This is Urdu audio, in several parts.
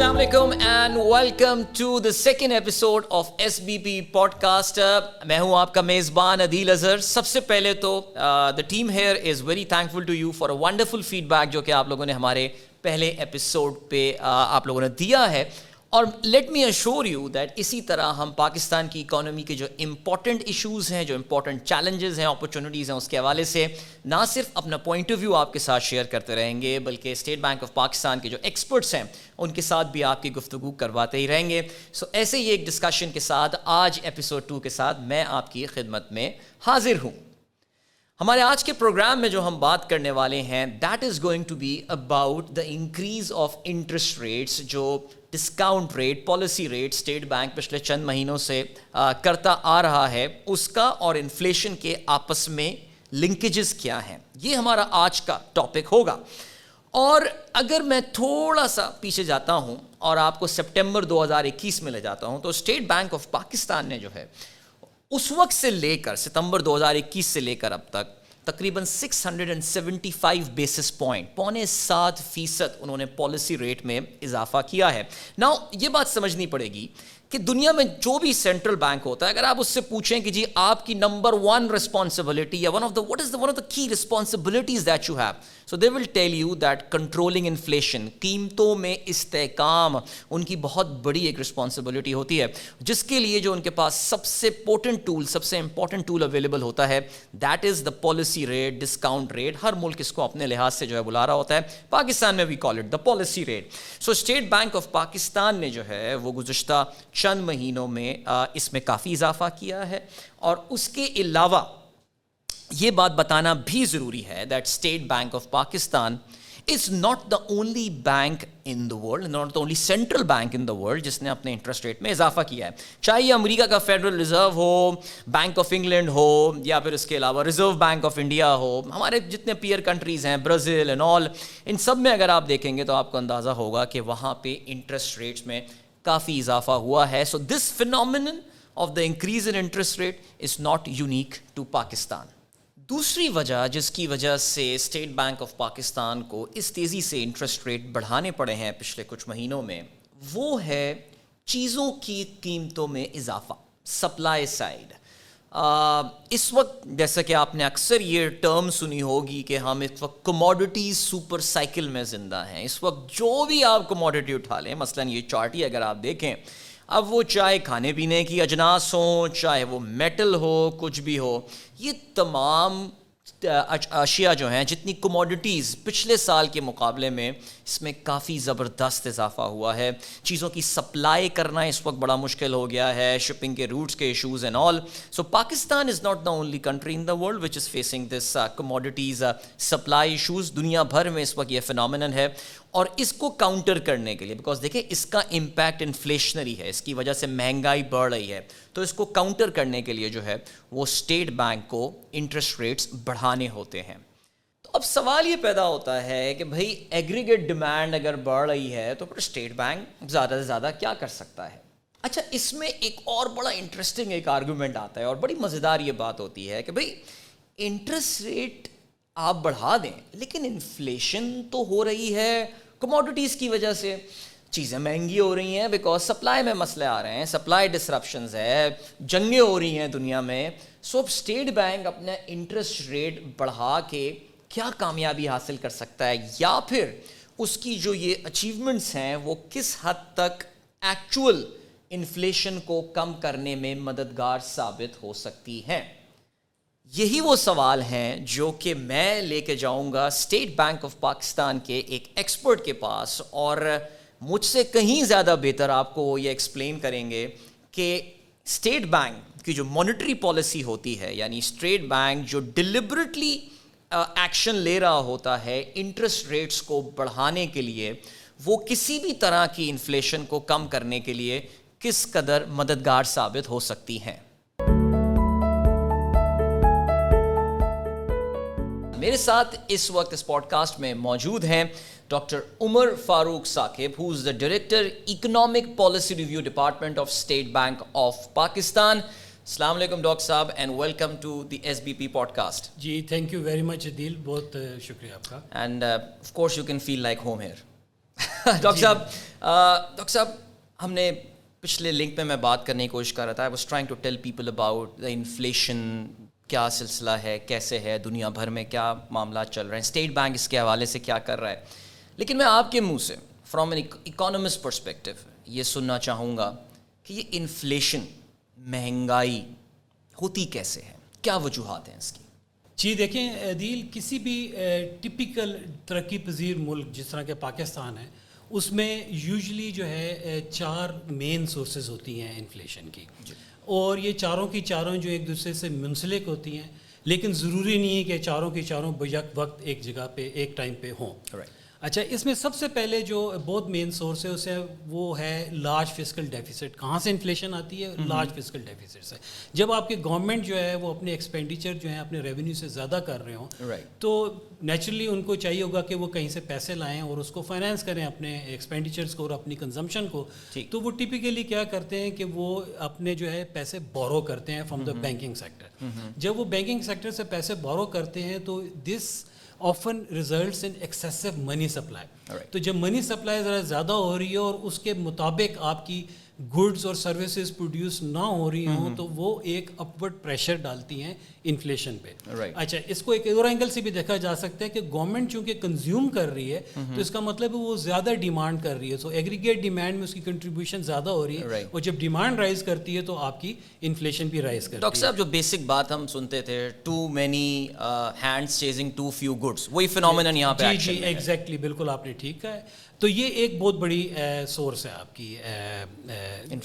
السلام علیکم and welcome to the second episode of S B P podcast میں ہوں آپ کا میزبان عدیل اظہر. سب سے پہلے تو the team here is very thankful to you for a wonderful feedback جو کہ آپ لوگوں نے ہمارے پہلے ایپیسوڈ پہ uh, آپ لوگوں نے دیا ہے. اور let me assure you that اسی طرح ہم پاکستان کی اکانومی کے جو امپورٹنٹ ایشوز ہیں، جو امپورٹنٹ چیلنجز ہیں اپرچونیٹیز ہیں، اس کے حوالے سے نہ صرف اپنا پوائنٹ آف ویو آپ کے ساتھ شیئر کرتے رہیں گے، بلکہ اسٹیٹ بینک آف پاکستان کے جو ایکسپرٹس ہیں، ان کے ساتھ بھی آپ کی گفتگو کرواتے ہی رہیں گے۔ سو ایسے ہی ایک ڈسکشن کے ساتھ آج ایپیسوڈ ٹو کے ساتھ میں آپ کی خدمت میں حاضر ہوں۔ ہمارے آج کے پروگرام میں جو ہم بات کرنے والے ہیں that is going to be about the increase of interest rates جو discount rate policy rate State Bank پچھلے چند مہینوں سے کرتا آ رہا ہے۔ اس کا اور انفلیشن کے آپس میں لنکیجز کیا ہیں؟ یہ ہمارا آج کا ٹاپک ہوگا۔ اور اگر میں تھوڑا سا پیچھے جاتا ہوں اور آپ کو سپٹمبر دو ہزار اکیس میں لے جاتا ہوں، تو اسٹیٹ بینک آف پاکستان نے جو ہے، اس وقت سے لے کر، ستمبر دو ہزار اکیس سے لے کر اب تک تقریباً six hundred and seventy five basis point پونے سات فیصد انہوں نے پالیسی ریٹ میں اضافہ کیا ہے۔ نا یہ بات سمجھنی پڑے گی کہ دنیا میں جو بھی سینٹرل بینک ہوتا ہے، اگر آپ اس سے پوچھیں کہ جی آپ کی نمبر ون رسپانسبلٹی یا one of the what is the one of the key responsibilities that you have so they will tell you that controlling inflation قیمتوں میں استحکام، ان کی بہت بڑی ایک رسپانسبلٹی ہوتی ہے۔ جس کے لیے جو ان کے پاس سب سے پورٹنٹ ٹول سب سے امپورٹنٹ ٹول اویلیبل ہوتا ہے that is the policy rate discount rate ہر ملک اس کو اپنے لحاظ سے جو ہے بلا رہا ہوتا ہے۔ پاکستان میں we call it the policy rate so State Bank of Pakistan نے جو ہے وہ گزشتہ چند مہینوں میں اس میں کافی اضافہ کیا ہے۔ اور اس کے علاوہ یہ بات بتانا بھی ضروری ہے that State Bank of Pakistan is not the only bank in the world not the only central bank in the world جس نے اپنے انٹرسٹ ریٹ میں اضافہ کیا ہے۔ چاہے یہ امریکہ کا فیڈرل ریزرو ہو بینک آف انگلینڈ ہو، یا پھر اس کے علاوہ ریزرو بینک آف انڈیا ہو۔ ہمارے جتنے پیئر کنٹریز ہیں برازیل اینڈ آل ان سب میں اگر آپ دیکھیں گے تو آپ کو اندازہ ہوگا کہ وہاں پہ انٹرسٹ ریٹس میں کافی اضافہ ہوا ہے۔ So this phenomenon of the increase in interest rate is not unique to Pakistan دوسری وجہ جس کی وجہ سے اسٹیٹ بینک آف پاکستان کو اس تیزی سے انٹرسٹ ریٹ بڑھانے پڑے ہیں پچھلے کچھ مہینوں میں، وہ ہے چیزوں کی قیمتوں میں اضافہ سپلائی سائڈ اس وقت جیسا کہ آپ نے اکثر یہ ٹرم سنی ہوگی کہ ہم اس وقت کموڈٹیز سپر سائیکل میں زندہ ہیں۔ اس وقت جو بھی آپ کموڈٹی اٹھا لیں، مثلاً یہ چارٹی اگر آپ دیکھیں اب وہ چاہے کھانے پینے کی اجناس ہوں، چاہے وہ میٹل ہو، کچھ بھی ہو، یہ تمام اشیاء جو ہیں، جتنی کموڈٹیز پچھلے سال کے مقابلے میں اس میں کافی زبردست اضافہ ہوا ہے۔ چیزوں کی سپلائی کرنا اس وقت بڑا مشکل ہو گیا ہے شپنگ کے روٹس کے issues and all so Pakistan is not the only country in the world which is facing this commodities supply issues دنیا بھر میں اس وقت یہ فنامنن ہے۔ اور اس کو کاؤنٹر کرنے کے لیے بیکاز دیکھیں اس کا امپیکٹ انفلیشنری ہے، اس کی وجہ سے مہنگائی بڑھ رہی ہے، تو اس کو کاؤنٹر کرنے کے لیے جو ہے، وہ اسٹیٹ بینک کو انٹرسٹ ریٹس بڑھانے ہوتے ہیں. تو اب سوال یہ پیدا ہوتا ہے کہ بھائی ایگریگیٹ ڈیمانڈ اگر بڑھ رہی ہے، تو پھر اسٹیٹ بینک زیادہ سے زیادہ کیا کر سکتا ہے؟ اچھا اس میں ایک اور بڑا انٹرسٹنگ ایک آرگومنٹ آتا ہے اور بڑی مزیدار یہ بات ہوتی ہے کہ بھائی انٹرسٹ ریٹ آپ بڑھا دیں، لیکن انفلیشن تو ہو رہی ہے کموڈٹیز کی وجہ سے۔ چیزیں مہنگی ہو رہی ہیں بیکاز سپلائی میں مسئلے آ رہے ہیں سپلائی ڈسرپشنز ہے، جنگیں ہو رہی ہیں دنیا میں۔ سو اب اسٹیٹ بینک اپنا انٹرسٹ ریٹ بڑھا کے کیا کامیابی حاصل کر سکتا ہے؟ یا پھر اس کی جو یہ اچیومنٹس ہیں، وہ کس حد تک ایکچول انفلیشن کو کم کرنے میں مددگار ثابت ہو سکتی ہیں؟ یہی وہ سوال ہیں جو کہ میں لے کے جاؤں گا اسٹیٹ بینک آف پاکستان کے ایک ایکسپرٹ کے پاس اور مجھ سے کہیں زیادہ بہتر آپ کو یہ ایکسپلین کریں گے کہ اسٹیٹ بینک کی جو مانیٹری پالیسی ہوتی ہے یعنی اسٹیٹ بینک جو ڈلیبریٹلی ایکشن uh, لے رہا ہوتا ہے انٹرسٹ ریٹس کو بڑھانے کے لیے، وہ کسی بھی طرح کی انفلیشن کو کم کرنے کے لیے کس قدر مددگار ثابت ہو سکتی ہیں۔ میرے ساتھ اس وقت اس پوڈ کاسٹ میں موجود ہیں doctor Umar Farooq Saqib who is the director economic policy review department of State Bank of Pakistan السلام علیکم doctor sahib and welcome to the S B P podcast G thank you very much Adeel بہت شکریہ آپ کا. And of course you can feel like home here doctor sahib doctor sahib ہم نے پچھلے لنک میں میں بات کرنے کی کوشش کر رہا تھا. I was trying to tell people about the inflation کیا سلسلہ ہے کیسے ہے دنیا بھر میں کیا معاملات چل رہے ہیں اسٹیٹ بینک اس کے حوالے سے کیا کر رہا ہے۔ لیکن میں آپ کے منہ سے فرام این اکانومسٹ پرسپیکٹو یہ سننا چاہوں گا کہ یہ انفلیشن مہنگائی ہوتی کیسے ہے؟ کیا وجوہات ہیں اس کی؟ جی دیکھیں عدیل کسی بھی ٹپیکل ترقی پذیر ملک جس طرح کے پاکستان ہے اس میں یوزلی جو ہے چار مین سورسز ہوتی ہیں انفلیشن کی۔ جی۔ اور یہ چاروں کی چاروں جو ایک دوسرے سے منسلک ہوتی ہیں، لیکن ضروری نہیں ہے کہ چاروں کی چاروں بیک وقت ایک جگہ پہ، ایک ٹائم پہ ہوں۔ اچھا اس میں سب سے پہلے جو بہت مین سورس ہے اسے وہ ہے لارج فزیکل ڈیفیسٹ کہاں سے انفلیشن آتی ہے؟ لارج فزیکل ڈیفیسٹ سے۔ جب آپ کی گورنمنٹ جو ہے وہ اپنے ایکسپینڈیچر جو ہے اپنے ریونیو سے زیادہ کر رہے ہوں تو نیچرلی ان کو چاہیے ہوگا کہ وہ کہیں سے پیسے لائیں اور اس کو فائنینس کریں اپنے ایکسپینڈیچرس کو اور اپنی کنزمپشن کو۔ تو وہ ٹپیکلی کیا کرتے ہیں کہ وہ اپنے جو ہے پیسے بورو کرتے ہیں فرام دا بینکنگ سیکٹر جب وہ بینکنگ سیکٹر سے پیسے بورو کرتے ہیں تو this often results in excessive money supply تو جب منی سپلائی ذرا زیادہ ہو رہی ہے اور اس کے مطابق آپ کی گڈس اور سروسز پروڈیوس نہ ہو رہی ہوں تو وہ ایک اپورڈ پریشر ڈالتی ہیں انفلیشن پہ۔ اچھا اس کو ایک اور اینگل سے بھی دیکھا جا سکتا ہے کہ گورنمنٹ چونکہ کنزیوم کر رہی ہے تو اس کا مطلب ہے وہ زیادہ ڈیمانڈ کر رہی ہے۔ سو ایگریگیٹ ڈیمانڈ میں اس کی کنٹریبیوشن زیادہ ہو رہی ہے۔ اور جب ڈیمانڈ رائز کرتی ہے تو آپ کی انفلیشن بھی رائز کرتی ہے۔ ڈاکٹر صاحب جو بیسک بات ہم سنتے تھے too many hands chasing too few goods وہی فینومینن یہاں پہ جی جی ایگزیکٹلی بالکل آپ نے ٹھیک کہا ہے۔ تو یہ ایک بہت بڑی سورس ہے آپ کی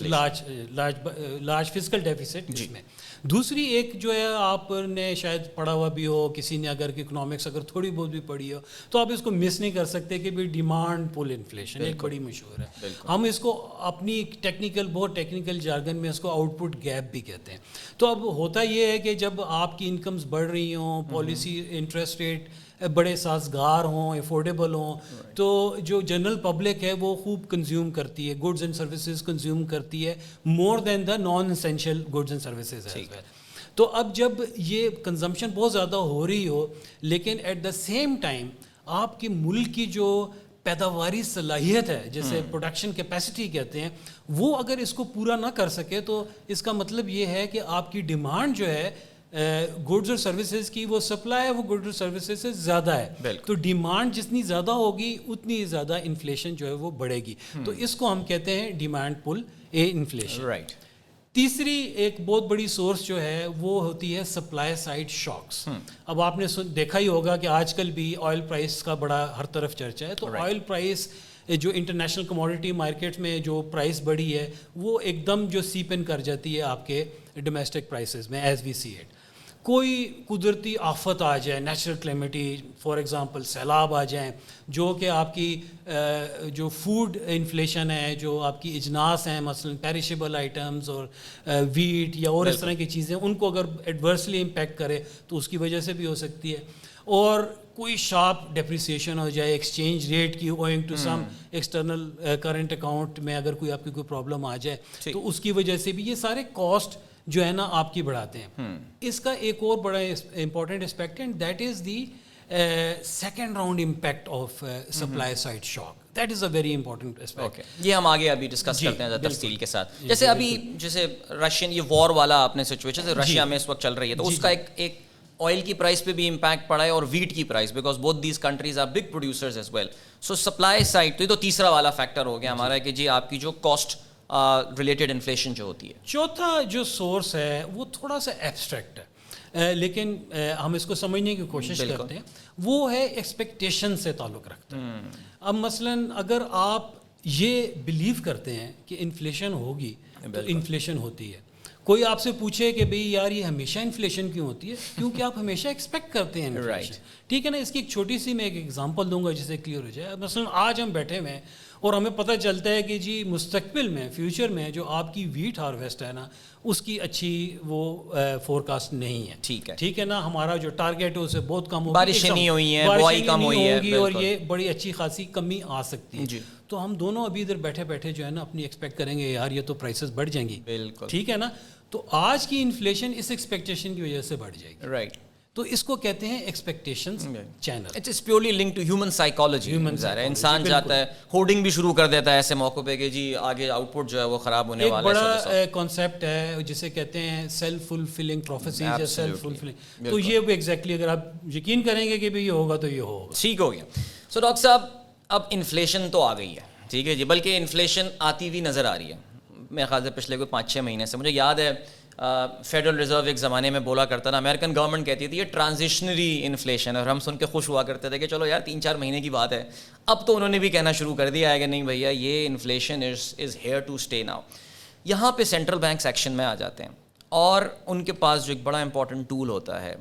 large large large fiscal deficit جس میں۔ دوسری ایک جو ہے آپ نے شاید پڑھا ہوا بھی ہو کسی نے اگر اکنامکس اگر تھوڑی بہت بھی پڑھی ہو تو آپ اس کو مس نہیں کر سکتے کہ بھائی ڈیمانڈ پول انفلیشن ایک بڑی مشہور ہے۔ ہم اس کو اپنی ٹیکنیکل بہت ٹیکنیکل جارگن میں اس کو آؤٹ پٹ گیپ بھی کہتے ہیں۔ تو اب ہوتا یہ ہے کہ جب آپ کی انکمز بڑھ رہی ہوں پالیسی انٹرسٹ ریٹ بڑے سازگار ہوں افورڈیبل ہوں تو جو جنرل پبلک ہے وہ خوب کنزیوم کرتی ہے گڈز اینڈ سروسز کنزیوم کرتی ہے more than the non essential goods and services تو اب جب یہ کنزمپشن بہت زیادہ ہو رہی ہو لیکن ایٹ دا سیم ٹائم آپ کی ملک کی جو پیداواری صلاحیت ہے جیسے پروڈکشن کیپیسٹی کہتے ہیں وہ اگر اس کو پورا نہ کر سکے تو اس کا مطلب یہ ہے کہ آپ کی ڈیمانڈ جو ہے گڈز اور سروسز کی وہ سپلائی ہے وہ گڈز اور سروسز سے زیادہ ہے۔ تو ڈیمانڈ جتنی زیادہ ہوگی اتنی زیادہ انفلیشن جو ہے وہ بڑھے گی۔ تو اس کو ہم کہتے ہیں demand pull a inflation right تیسری ایک بہت بڑی سورس جو ہے وہ ہوتی ہے سپلائی سائڈ شاکس اب آپ نے دیکھا ہی ہوگا کہ آج کل بھی آئل پرائس کا بڑا ہر طرف چرچا ہے۔ تو آئل پرائس جو انٹرنیشنل کموڈیٹی مارکیٹ میں جو پرائس بڑھی ہے وہ ایک دم جو سیپن کر جاتی ہے آپ کے ڈومیسٹک پرائسز میں ایز وی سی ایٹ کوئی قدرتی آفت آ جائے نیچرل کلیمٹی فار ایگزامپل سیلاب آ جائیں جو کہ آپ کی جو فوڈ انفلیشن ہے جو آپ کی اجناس ہیں مثلا پیریشیبل آئٹمز اور ویٹ یا اور اس طرح کی چیزیں ان کو اگر ایڈورسلی امپیکٹ کرے تو اس کی وجہ سے بھی ہو سکتی ہے۔ اور کوئی شارپ ڈیپریسیشن ہو جائے ایکسچینج ریٹ کی owing to some external current account میں اگر کوئی آپ کی کوئی پرابلم آ جائے تو اس کی وجہ سے بھی یہ سارے کاسٹ جو ہے نا آپ کی بڑھاتے ہیں۔ اس کا ایک اور بڑا important aspect and that is the second round impact of supply side shock that is a very important aspect یہ ہم آگے ابھی ڈسکس کرتے ہیں تفصیل کے ساتھ۔ جیسے ابھی جیسے رشین یہ وار والا آپ نے سچویشن رشیا میں اس وقت چل رہی ہے تو اس کا ایک ایک آئل کی پرائز پہ بھی امپیکٹ پڑا ہے اور ویٹ کی پرائز بیکاز بہت these countries are big producers as well so supply side تو یہ تو تیسرا والا فیکٹر ہو گیا ہمارا کہ جی آپ کی جو کاسٹ ریلیٹڈ انفلیشن جو ہوتی ہے۔ چوتھا جو سورس ہے وہ تھوڑا سا ایبسٹریکٹ ہے۔ لیکن ہم اس کو سمجھنے کی کوشش کرتے ہیں۔ وہ ہے ایکسپیکٹیشن سے تعلق رکھتا ہے۔ اب مثلا اگر آپ یہ بلیو کرتے ہیں کہ انفلیشن ہوگی تو انفلیشن ہوتی ہے۔ کوئی آپ سے پوچھے کہ بھئی یار یہ ہمیشہ انفلیشن کیوں ہوتی ہے؟ کیونکہ آپ ہمیشہ ایکسپیکٹ کرتے ہیں ٹھیک ہے نا؟ اس کی ایک چھوٹی سی میں ایک ایگزامپل دوں گا جسے کلیئر ہو جائے۔ مثلا آج ہم بیٹھے ہوئے ہیں۔ اور ہمیں پتہ چلتا ہے کہ جی مستقبل میں فیوچر میں جو آپ کی ویٹ ہارویسٹ ہے نا اس کی اچھی وہ فور کاسٹ نہیں ہے۔ ٹھیک ہے۔ ٹھیک ہے نا؟ ہمارا جو ٹارگیٹ ہے اسے بہت کم بارشیں نہیں ہوئی ہیں بوائی کم ہوئی ہے اور یہ بڑی اچھی خاصی کمی آ سکتی ہے۔ جی۔ تو ہم دونوں ابھی ادھر بیٹھے بیٹھے جو ہے نا اپنی ایکسپیکٹ کریں گے یار یہ تو پرائسز بڑھ جائیں گی۔ بالکل۔ ٹھیک ہے نا؟ تو آج کی انفلیشن اس ایکسپیکٹیشن کی وجہ سے بڑھ جائے گی۔ رائٹ تو اس کو کہتے ہیں expectation channel it's purely link to human psychology انسان جاتا ہے ہوڈنگ بھی شروع کر دیتا ہے ایسے موقع پہ کہ جی آگے آؤٹ پٹ جو ہے وہ خراب ہونے والا ہے ایک بڑا کانسیپٹ ہے جسے کہتے ہیں سیلف فلفلنگ پروفیسیز یا سیلف فلفلنگ تو یہ ایگزیکٹلی اگر آپ یقین کریں گے کہ بھائی یہ ہوگا تو یہ ہوگا۔ ٹھیک ہو گیا۔ سو ڈاکٹر صاحب اب انفلیشن تو آ گئی ہے۔ ٹھیک ہے جی بلکہ انفلیشن آتی ہوئی نظر آ رہی ہے۔ میرے خیال سے پچھلے کوئی پانچ چھ مہینے سے مجھے یاد ہے فیڈرل ریزرو ایک زمانے میں بولا کرتا تھا امیرکن گورنمنٹ کہتی تھی یہ ٹرانزیشنری انفلیشن ہے۔ اور ہم سن کے خوش ہوا کرتے تھے کہ چلو یار، تین چار مہینے کی بات ہے۔ اب تو انہوں نے بھی کہنا شروع کر دیا ہے کہ نہیں بھیا، یہ inflation is is here to stay now یہاں پہ سینٹرل بینک سیکشن میں آ جاتے ہیں۔ اور ان کے پاس جو ایک بڑا امپورٹنٹ ٹول ہوتا ہے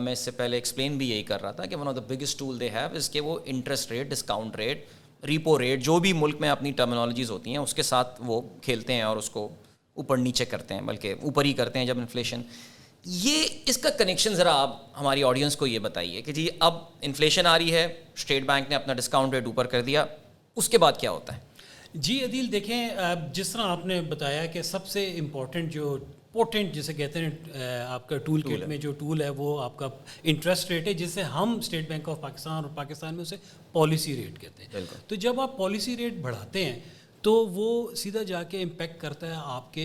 میں اس سے پہلے ایکسپلین بھی یہی کر رہا تھا کہ one of the biggest tool they have اس کے وہ interest rate discount rate repo rate جو بھی ملک میں اپنی ٹرمنالوجیز ہوتی ہیں، اس کے ساتھ وہ کھیلتے ہیں اور اس کو اوپر نیچے کرتے ہیں بلکہ اوپر ہی کرتے ہیں جب انفلیشن یہ اس کا کنیکشن ذرا آپ ہماری آڈینس کو یہ بتائیے کہ جی اب انفلیشن آ رہی ہے اسٹیٹ بینک نے اپنا ڈسکاؤنٹ ریٹ اوپر کر دیا اس کے بعد کیا ہوتا ہے؟ جی عدیل دیکھیں جس طرح آپ نے بتایا کہ سب سے امپورٹنٹ جو پوٹنٹ جسے کہتے ہیں آپ کا ٹول کٹ میں جو ٹول ہے وہ آپ کا انٹرسٹ ریٹ ہے جسے ہم اسٹیٹ بینک آف پاکستان اور پاکستان میں اسے پالیسی ریٹ کہتے ہیں۔ تو جب آپ پالیسی ریٹ بڑھاتے ہیں تو وہ سیدھا جا کے امپیکٹ کرتا ہے آپ کے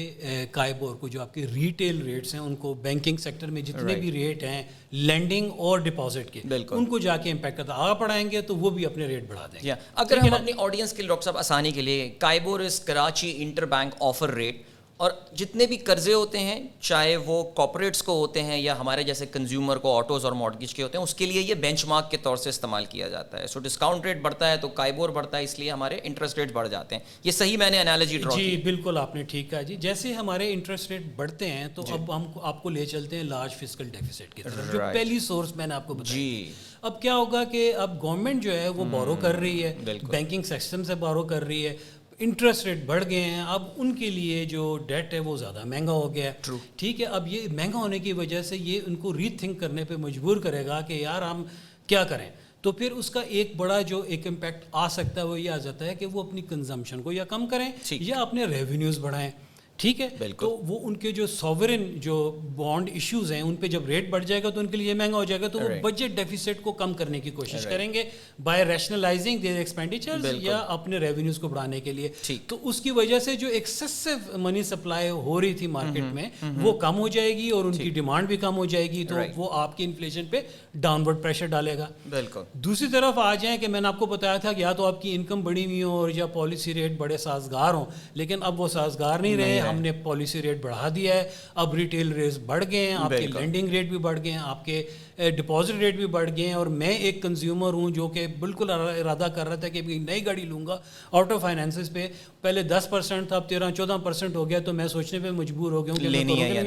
کائبور کو جو آپ کے ریٹیل ریٹس ہیں ان کو بینکنگ سیکٹر میں جتنے بھی ریٹ ہیں لینڈنگ اور ڈپازٹ کے ان کو جا کے امپیکٹ کرتا ہے۔ آگے پڑھائیں گے تو وہ بھی اپنے ریٹ بڑھا دیں گے۔ اگر ہم اپنی آڈینس کے ڈاکٹر صاحب آسانی کے لیے KIBOR is Karachi interbank offer rate اور جتنے بھی قرضے ہوتے ہیں چاہے وہ کارپوریٹس کو ہوتے ہیں یا ہمارے جیسے کنزیومر کو آٹوز اور مارگیج کے ہوتے ہیں اس کے لیے یہ بینچ مارک کے طور سے استعمال کیا جاتا ہے۔ سو ڈسکاؤنٹ ریٹ بڑھتا ہے تو کائبور بڑھتا ہے اس لیے ہمارے انٹرسٹ ریٹ بڑھ جاتے ہیں۔ یہ صحیح میں نے انالوجی ڈرا جی بالکل آپ نے ٹھیک کہا جی۔ جیسے ہمارے انٹرسٹ ریٹ بڑھتے ہیں تو جی۔ اب ہم آپ کو لے چلتے ہیں لارج فزیکل ڈیفیسٹ کی طرف جو پہلی سورس میں نے آپ کو بتایا جی۔ اب کیا ہوگا کہ اب گورنمنٹ جو ہے وہ بورو کر رہی ہے۔ بینکنگ سسٹم سے بورو کر رہی ہے۔ انٹرسٹ ریٹ بڑھ گئے ہیں اب ان کے لیے جو ڈیٹ ہے وہ زیادہ مہنگا ہو گیا۔ ہے ٹھیک ہے اب یہ مہنگا ہونے کی وجہ سے یہ ان کو ری تھنک کرنے پہ مجبور کرے گا کہ یار ہم کیا کریں۔ تو پھر اس کا ایک بڑا جو ایک امپیکٹ آ سکتا ہے وہ یہ آ جاتا ہے کہ وہ اپنی کنزمپشن کو یا کم کریں یا اپنے ریونیوز بڑھائیں۔ ٹھیک ہے؟ تو وہ ان کے جو ساورن جو بانڈ ایشوز ہیں ان پہ جب ریٹ بڑھ جائے گا تو ان کے لیے مہنگا ہو جائے گا تو وہ بجٹ ڈیفیسٹ کو کم کرنے کی کوشش کریں گے بائی ریشنلائزنگ دیر ایکسپینڈیچر یا اپنے ریونیوز کو بڑھانے کے لیے۔ تو اس کی وجہ سے جو ایکسیسو منی سپلائی ہو رہی تھی مارکیٹ میں وہ کم ہو جائے گی اور ان کی ڈیمانڈ بھی کم ہو جائے گی تو وہ آپ کی انفلیشن پہ ڈاؤن ورڈ پریشر ڈالے گا۔ بالکل۔ دوسری طرف آ جائیں کہ میں نے آپ کو بتایا تھا کہ یا تو آپ کی انکم بڑی ہوئی ہو اور یا پالیسی ریٹ بڑے سازگار ہوں لیکن اب وہ سازگار نہیں رہے۔ ہم نے پالیسی ریٹ بڑھا دیا ہے۔ اب ریٹیل ریٹ بڑھ گئے ہیں آپ کے لینڈنگ ریٹ بھی بڑھ گئے ہیں آپ کے ڈپازٹ ریٹ بھی بڑھ گئے ہیں۔ اور میں ایک کنزیومر ہوں جو کہ بالکل ارادہ کر رہا تھا کہ نئی گاڑی لوں گا آٹو فائنینسز پہ۔ پہلے دس پرسینٹ تھا اب تیرہ چودہ پرسینٹ ہو گیا تو میں سوچنے پہ مجبور ہو گیا ہوں کہ لینی ہے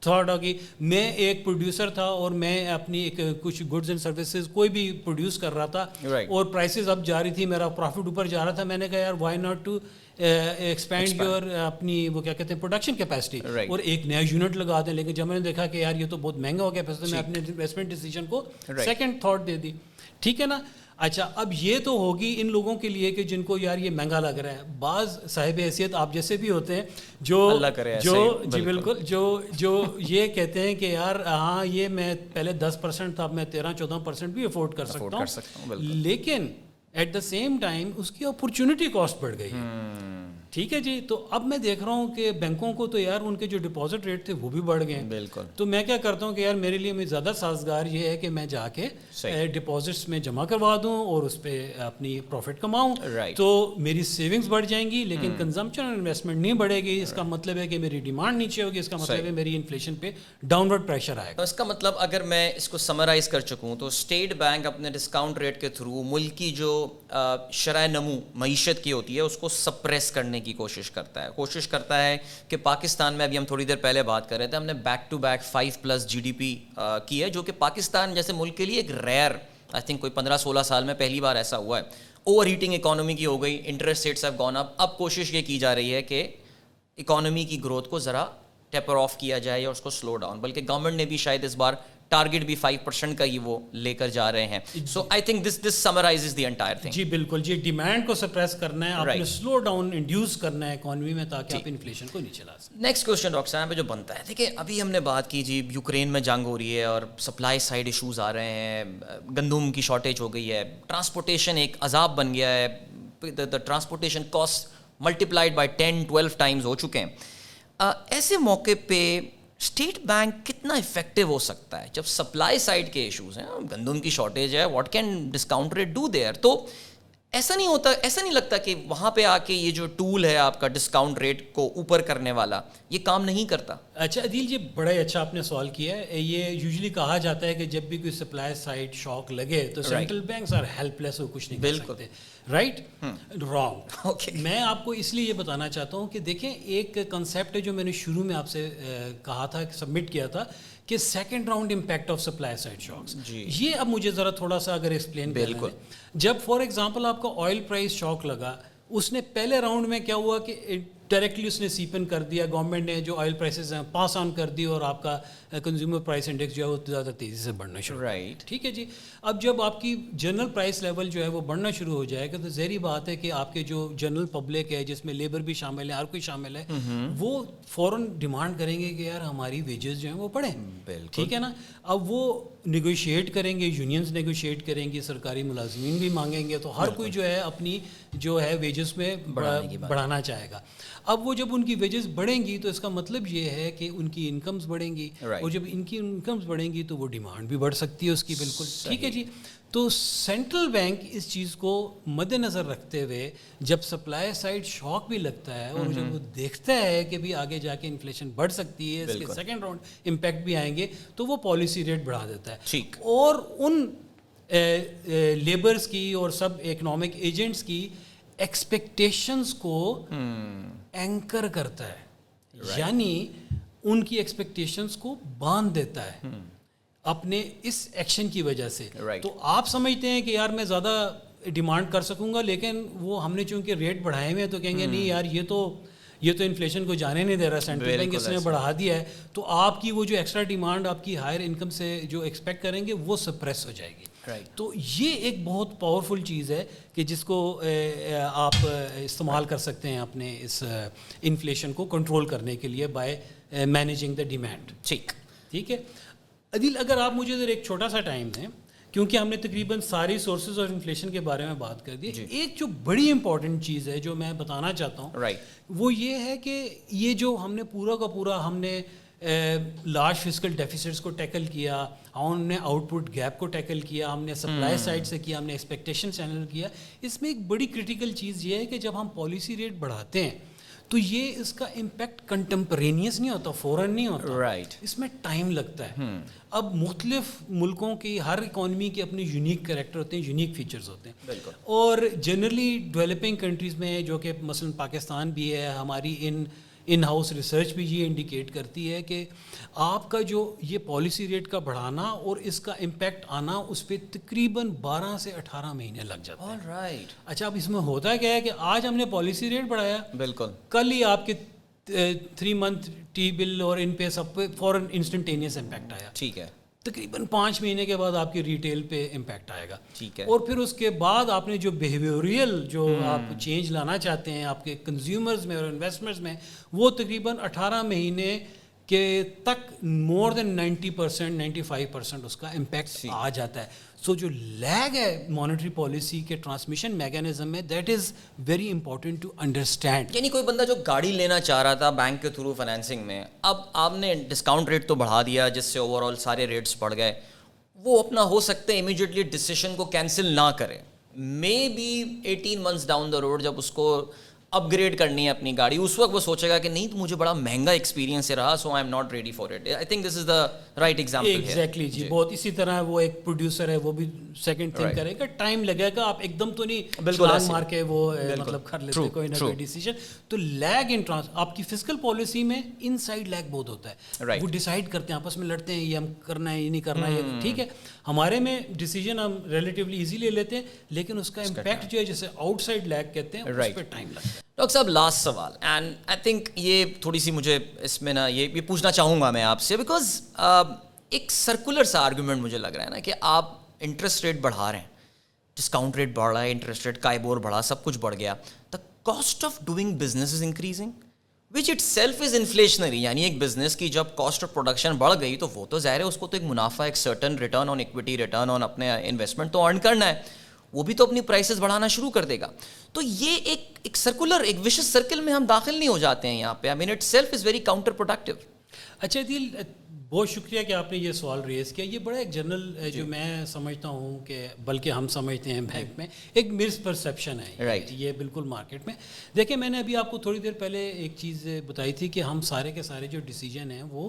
تھاٹ ہوگی میں ایک پروڈیوسر تھا اور میں اپنی ایک کچھ گڈز اینڈ سروسز کوئی بھی پروڈیوس کر رہا تھا۔ اور پرائسز اب جا رہی تھی میرا پروفٹ اوپر جا رہا تھا۔ میں نے کہا یار why not to expand your اپنی وہ کیا کہتے ہیں پروڈکشن کیپیسٹی اور ایک نیا یونٹ لگا دیں. لیکن جب میں نے دیکھا کہ یار یہ تو بہت مہنگا ہو گیا پیسے میں اپنے انویسٹمنٹ ڈیسیجن کو سیکنڈ تھاٹ دے دی. ٹھیک ہے نا؟ اچھا اب یہ تو ہوگی ان لوگوں کے لیے کہ جن کو یار یہ مہنگا لگ رہا ہے. بعض صاحب حیثیت آپ جیسے بھی ہوتے ہیں جو جو جی بالکل. جو جو یہ کہتے ہیں کہ یار ہاں یہ میں پہلے دس پرسینٹ تھا اب میں تیرہ چودہ پرسینٹ بھی افورڈ کر سکتا ہوں. لیکن ایٹ دا سیم ٹائم اس کی اپرچونیٹی کاسٹ بڑھ گئی ٹھیک ہے جی تو اب میں دیکھ رہا ہوں کہ بینکوں کو تو یار ان کے جو ڈپازٹ ریٹ تھے وہ بھی بڑھ گئے بالکل۔ تو میں کیا کرتا ہوں کہ یار میرے لیے زیادہ سازگار یہ ہے کہ میں جا کے ڈپازٹس میں جمع کروا دوں اور اس پہ اپنی پروفٹ کماؤں۔ تو میری سیونگس بڑھ جائیں گی لیکن کنزمپشن اور انویسٹمنٹ نہیں بڑھے گی۔ اس کا مطلب ہے کہ میری ڈیمانڈ نیچے ہوگی اس کا مطلب ہے میری انفلیشن پہ ڈاؤن ورڈ پریشر آئے گا۔ اس کا مطلب اگر میں اس کو سمرائز کر چکوں تو اسٹیٹ بینک اپنے ڈسکاؤنٹ ریٹ کے تھرو ملک کی جو شرح نمو معیشت کی ہوتی ہے اس کو سپریس کرنے کی کوشش کرتا ہے۔ کوشش کرتا ہے کہ پاکستان میں ابھی ہم تھوڑی دیر پہلے بات کر رہے تھے، ہم نے back to back five plus G D P کی ہے، جو کہ پاکستان جیسے ملک کے لیے ایک ریئر آئی تھنک کوئی پندرہ سولہ سال میں پہلی بار ایسا ہوا ہے۔ اوور ہیٹنگ اکانومی کی ہو گئی interest rates have gone up اب کوشش یہ کی جا رہی ہے کہ اکانومی کی گروتھ کو ذرا ٹیپر آف کیا جائے یا اس کو سلو ڈاؤن بلکہ گورنمنٹ نے بھی شاید اس بار ٹارگیٹ بھی فائیو پرسینٹ کا ہی وہ لے کر جا رہے ہیں۔ So I think this this summarize the entire thing جی بالکل۔ جی ڈیمانڈ کو سپریس کرنا ہے آپ نے سلو ڈاؤن انڈیوس کرنا ہے اکانومی میں تاکہ آپ انفلیشن کو نیچے لا سکیں۔ نیکسٹ کوشچن ڈاکٹر صاحب جو بنتا ہے۔ دیکھیے ابھی ہم نے بات کی جی یوکرین میں جنگ ہو رہی ہے اور سپلائی سائڈ ایشوز آ رہے ہیں۔ گندم کی شارٹیج ہو گئی ہے۔ ٹرانسپورٹیشن ایک عذاب بن گیا ہے۔ The transportation cost multiplied by ten twelve times ہو چکے ہیں۔ ایسے موقع پہ اسٹیٹ بینک کتنا افیکٹو ہو سکتا ہے؟ جب سپلائی سائڈ کے ایشوز ہیں، گندم کی شارٹیج ہے what can discount rate do there تو ایسا نہیں ہوتا ایسا نہیں لگتا کہ وہاں پہ آ کے یہ جو ٹول ہے آپ کا ڈسکاؤنٹ ریٹ کو اوپر کرنے والا یہ کام نہیں کرتا۔ اچھا عدیل جی بڑا ہی اچھا آپ نے سوال کیا ہے۔ یہ یوزلی کہا جاتا ہے کہ جب بھی کوئی سپلائی سائڈ شاک لگے تو central banks are helpless وہ کچھ نہیں بالکل۔ رائٹ رانگ میں آپ کو اس لیے یہ بتانا چاہتا ہوں کہ دیکھیں ایک کنسیپٹ ہے جو میں نے شروع میں آپ سے کہا تھا سبمٹ کیا تھا۔ کہ second round impact of supply side shocks یہ اب مجھے ذرا تھوڑا سا اگر ایکسپلین بالکل۔ جب فار ایگزامپل آپ کا آئل پرائز شاک لگا اس نے پہلے راؤنڈ میں کیا ہوا کہ ڈائریکٹلی اس نے سیپن کر دیا۔ گورنمنٹ نے جو آئل پرائسز ہیں پاس آن کر دی اور آپ کا کنزیومر پرائس انڈیکس جو ہے وہ زیادہ تیزی سے بڑھنا شروع رائٹ ٹھیک ہے جی۔ اب جب آپ کی جنرل پرائس لیول جو ہے وہ بڑھنا شروع ہو جائے گا تو ظہری بات ہے کہ آپ کے جو جنرل پبلک ہے جس میں لیبر بھی شامل ہے ہر کوئی شامل ہے وہ فوراً ڈیمانڈ کریں گے کہ یار ہماری ویجز جو ہیں وہ بڑھیں۔ ٹھیک ہے نا؟ اب وہ نیگوشیٹ کریں گے یونینس نیگوشیٹ کریں گے سرکاری ملازمین بھی مانگیں گے تو ہر کوئی جو ہے اپنی جو ہے ویجز میں بڑھانا چاہے گا۔ اب وہ جب ان کی ویجز بڑھیں گی تو اس کا مطلب یہ ہے کہ ان کی انکمز بڑھیں گی۔ اور جب ان کی انکمز بڑھیں گی تو وہ ڈیمانڈ بھی بڑھ سکتی ہے اس کی بالکل۔ ٹھیک ہے جی۔ تو سینٹرل بینک اس چیز کو مد نظر رکھتے ہوئے جب سپلائی سائڈ شاک بھی لگتا ہے اور جب وہ دیکھتا ہے کہ بھی آگے جا کے انفلیشن بڑھ سکتی ہے اس کے سیکنڈ راؤنڈ امپیکٹ بھی آئیں گے تو وہ پالیسی ریٹ بڑھا دیتا ہے۔ اور ان لیبرس کی اور سب اکنامک ایجنٹس کی ایکسپیکٹیشنس کو اینکر کرتا ہے۔ یعنی ان کی ایکسپیکٹیشنس کو باندھ دیتا ہے۔ اپنے اس ایکشن کی وجہ سے۔ تو آپ سمجھتے ہیں کہ یار میں زیادہ ڈیمانڈ کر سکوں گا لیکن وہ ہم نے چونکہ ریٹ بڑھائے ہوئے ہیں تو کہیں گے نہیں یار یہ تو یہ تو انفلیشن کو جانے نہیں دے رہا۔ سینٹرل بینک اس نے بڑھا دیا ہے۔ تو آپ کی وہ جو ایکسٹرا ڈیمانڈ آپ کی ہائر انکم سے جو ایکسپیکٹ کریں گے وہ سپریس ہو جائے گی۔ تو یہ ایک بہت پاورفل چیز ہے کہ جس کو آپ استعمال کر سکتے ہیں اپنے اس انفلیشن کو کنٹرول کرنے کے لیے بائی مینیجنگ دا ڈیمانڈ ٹھیک. ٹھیک ہے؟ عدیل اگر آپ مجھے ادھر ایک چھوٹا سا ٹائم دیں کیونکہ ہم نے تقریباً ساری سورسز اور انفلیشن کے بارے میں بات کر دی جی۔ ایک جو بڑی امپورٹنٹ چیز ہے جو میں بتانا چاہتا ہوں وہ یہ ہے کہ یہ جو ہم نے پورا کا پورا ہم نے لارج فزیکل ڈیفیسٹس کو ٹیکل کیا ہم نے آؤٹ پٹ گیپ کو ٹیکل کیا ہم نے سپلائی سائڈ سے کیا ہم نے ایکسپیکٹیشن چینل کیا۔ اس میں ایک بڑی کرٹیکل چیز یہ ہے کہ جب ہم پالیسی ریٹ بڑھاتے ہیں تو یہ اس کا امپیکٹ کنٹمپرینیس نہیں ہوتا فوراً نہیں ہوتا۔ رائٹ اس میں ٹائم لگتا ہے۔ اب مختلف ملکوں کی ہر اکانومی کے اپنے یونیک کریکٹر ہوتے ہیں یونیک فیچرز ہوتے ہیں۔ اور جنرلی ڈیولپنگ کنٹریز میں جو کہ مثلاً پاکستان بھی ہے ہماری ان ان ہاؤس ریسرچ بھی یہ انڈیکیٹ کرتی ہے کہ آپ کا جو یہ پالیسی ریٹ کا بڑھانا اور اس کا امپیکٹ آنا اس پہ تقریباً بارہ سے اٹھارہ مہینے لگ جاتے ہیں۔ رائٹ اچھا اب اس میں ہوتا کیا ہے کہ آج ہم نے پالیسی ریٹ بڑھایا۔ بالکل۔ کل ہی آپ کے تھری منتھ ٹی بل اور ان پہ سب پہ فوراً انسٹنٹینیس امپیکٹ آیا۔ ٹھیک ہے۔ تقریباً پانچ مہینے کے بعد آپ کی ریٹیل پہ امپیکٹ آئے گا۔ ٹھیک ہے۔ اور پھر اس کے بعد آپ نے جو بیہیویئریل جو آپ چینج لانا چاہتے ہیں آپ کے کنزیومرز میں اور انویسٹمنٹس میں وہ تقریباً اٹھارہ مہینے کے تک more than ninety percent ninety five percent اس کا امپیکٹ آ جاتا ہے. سو جو لیگ ہے مانیٹری پالیسی کے ٹرانسمیشن میکینزم میں that is very important to understand یعنی کوئی بندہ جو گاڑی لینا چاہ رہا تھا بینک کے تھرو فائنینسنگ میں اب آپ نے ڈسکاؤنٹ ریٹ تو بڑھا دیا جس سے اوور آل سارے ریٹس بڑھ گئے وہ اپنا ہو سکتے امیجیٹلی ڈسیشن کو کینسل نہ کرے. Maybe eighteen months down the road جب اس کو اپ گریڈ کرنی ہے اپنی گاڑی۔ اس وقت وہ سوچے گا کہ نہیں تو مجھے بڑا مہنگا ایکسپیرینس رہا so I am not ready for it I think this is the right example exactly جی بہت اسی طرح وہ ایک پروڈیوسر ہے وہ بھی سیکنڈ تھنک کرے گا ٹائم لگے گا آپ ایک دم تو نہیں بالکل مار کے وہ مطلب کر لیتے کوئی نہ کوئی ڈیسیجن تو لیگ ان ٹرانس آپ کی فزیکل پالیسی میں ان سائڈ لیگ بہت ہوتا ہے۔ وہ ڈیسائڈ کرتے ہیں آپس میں لڑتے ہیں یہ ہم کرنا ہے یہ نہیں کرنا ہے ٹھیک ہے۔ ہمارے میں ڈیسیجن ہم ریلیٹیولی ایزی لے لیتے ہیں لیکن اس کا امپیکٹ جو ہے جیسے آؤٹ سائڈ لیگ کہتے ہیں اس پہ ٹائم لگتا ہے۔ ڈاکٹر صاحب لاسٹ سوال اینڈ آئی تھنک یہ تھوڑی سی مجھے اس میں نا یہ پوچھنا چاہوں گا میں آپ سے بیکاز ایک سرکولر سا آرگومنٹ مجھے لگ رہا ہے نا کہ آپ انٹرسٹ ریٹ بڑھا رہے ہیں ڈسکاؤنٹ ریٹ بڑھ رہا ہے انٹرسٹ ریٹ کائبور بڑھا سب کچھ بڑھ گیا the cost of doing business is increasing which itself is inflationary یعنی ایک بزنس کی جب کاسٹ آف پروڈکشن بڑھ گئی تو وہ تو ظاہر ہے اس کو تو ایک منافع ایک certain return on equity return on اپنے انویسٹمنٹ تو ارن کرنا ہے وہ بھی تو اپنی پرائسز بڑھانا شروع کر دے گا تو یہ ایک ایک سرکولر ایک وشز سرکل میں ہم داخل نہیں ہو جاتے ہیں یہاں پہ. I mean itself is very counterproductive اچھا دل بہت شکریہ کہ آپ نے یہ سوال ریز کیا. یہ بڑا ایک جنرل جو میں سمجھتا ہوں کہ بلکہ ہم سمجھتے ہیں بینک میں ایک مس پرسیپشن ہے یہ بالکل مارکیٹ میں. دیکھیں میں نے ابھی آپ کو تھوڑی دیر پہلے ایک چیز بتائی تھی کہ ہم سارے کے سارے جو ڈیسیجن ہیں وہ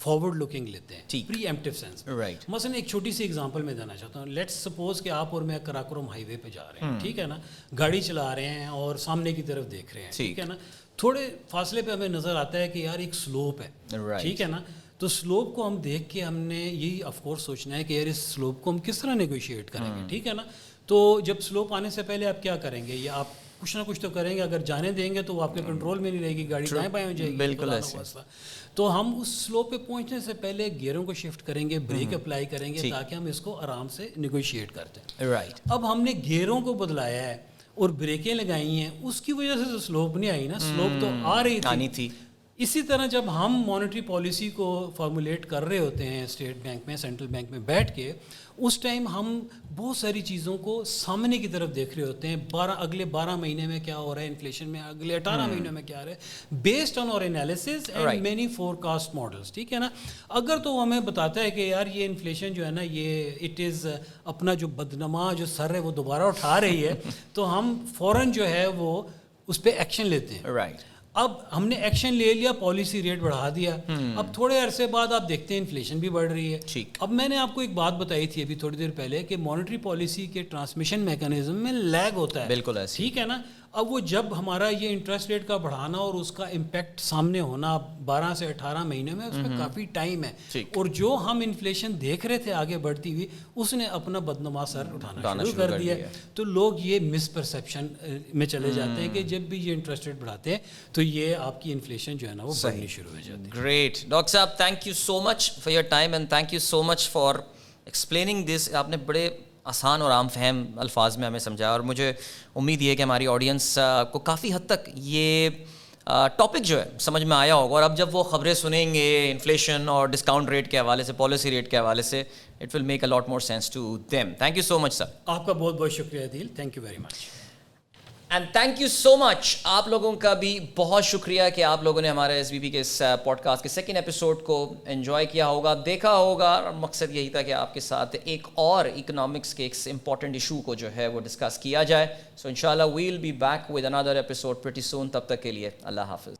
فارورڈ لکنگ لیتے ہیں پری ایمٹیو سینس رائٹ مثلاً ایک چھوٹی سی ایگزامپل میں دینا چاہتا ہوں۔ لیٹس سپوز کہ آپ اور میں کراکرم ہائی وے پہ جا رہے ہیں ٹھیک ہے نا؟ گاڑی چلا رہے ہیں اور سامنے کی طرف دیکھ رہے ہیں ٹھیک۔ ہے نا؟ تھوڑے فاصلے پہ ہمیں نظر آتا ہے کہ یار ایک سلوپ ہے ٹھیک ہے نا؟ تو سلوپ کو ہم دیکھ کے ہم نے یہی آف کورس سوچنا ہے کہ یار اس سلوپ کو ہم کس طرح نیگوشیٹ کریں گے ٹھیک ہے نا؟ تو جب سلوپ آنے سے پہلے آپ کیا کریں گے؟ یا آپ کچھ نہ کچھ تو کریں گے اگر جانے دیں گے تو وہ آپ کے کنٹرول میں نہیں رہے گی گاڑی دائیں بائیں ہو جائے گی؟ بالکل تو ہم اس سلو پہ پہنچنے سے پہلے گیئروں کو شفٹ کریں گے بریک اپلائی کریں گے تاکہ ہم اس کو آرام سے نیگوشیٹ کرتے ہیں۔ رائٹ اب ہم نے گیئروں کو بدلایا ہے اور بریکیں لگائی ہیں اس کی وجہ سے تو سلوپ نہیں آئی نا۔ سلوپ تو آ رہی تھی۔ اسی طرح جب ہم مانیٹری پالیسی کو فارمولیٹ کر رہے ہوتے ہیں اسٹیٹ بینک میں سینٹرل بینک میں بیٹھ کے اس ٹائم ہم بہت ساری چیزوں کو سامنے کی طرف دیکھ رہے ہوتے ہیں۔ بارہ اگلے بارہ مہینے میں کیا ہو رہا ہے؟ انفلیشن میں اگلے اٹھارہ مہینوں میں کیا ہو رہا ہے؟ بیسڈ آن اور analysis and many forecast models ٹھیک ہے نا؟ اگر تو وہ ہمیں بتاتا ہے کہ یار یہ انفلیشن جو ہے نا یہ اٹ از اپنا جو بدنما جو سر ہے وہ دوبارہ اٹھا رہی ہے۔ تو ہم فوراً جو ہے وہ اس پہ ایکشن لیتے ہیں۔ رائٹ اب ہم نے ایکشن لے لیا پالیسی ریٹ بڑھا دیا. اب تھوڑے عرصے بعد آپ دیکھتے ہیں انفلیشن بھی بڑھ رہی ہے. اب میں نے آپ کو ایک بات بتائی تھی ابھی تھوڑی دیر پہلے کہ مانیٹری پالیسی کے ٹرانسمیشن میکانزم میں لیگ ہوتا ہے. بالکل ٹھیک ہے نا؟ اب وہ جب ہمارا یہ انٹرسٹ ریٹ کا بڑھانا اور اس کا امپیکٹ سامنے ہونا بارہ سے اٹھارہ مہینے میں اس میں کافی ٹائم ہے۔ اور جو ہم انفلیشن دیکھ رہے تھے آگے بڑھتی ہوئی اس نے اپنا بدنما سر اٹھانا شروع کر دیا تو لوگ یہ مس پرسیپشن میں چلے جاتے ہیں کہ جب بھی یہ انٹرسٹ ریٹ بڑھاتے ہیں تو یہ آپ کی انفلیشن جو ہے نا وہ بڑھنی شروع ہو جاتی ہے۔ گریٹ ڈاکٹر صاحب thank you so much for your time and thank you so much for explaining this آپ نے بڑے آسان اور عام فہم الفاظ میں ہمیں سمجھایا اور مجھے امید یہ کہ ہماری آڈینس کو کافی حد تک یہ ٹاپک جو ہے سمجھ میں آیا ہوگا اور اب جب وہ خبریں سنیں گے انفلیشن اور ڈسکاؤنٹ ریٹ کے حوالے سے پالیسی ریٹ کے حوالے سے it will make a lot more sense to them thank you so much sir آپ کا بہت بہت شکریہ دل thank you very much and thank you so much آپ لوگوں کا بھی بہت شکریہ کہ آپ لوگوں نے ہمارے ایس بی پی کے اس پوڈ کاسٹ کے سیکنڈ ایپیسوڈ کو انجوائے کیا ہوگا، دیکھا ہوگا، اور مقصد یہی تھا کہ آپ کے ساتھ ایک اور اکنامکس کے ایک امپورٹنٹ ایشو کو جو ہے وہ ڈسکس کیا جائے. سو ان شاء اللہ we'll be back with another episode pretty soon تب تک کے لیے اللہ حافظ.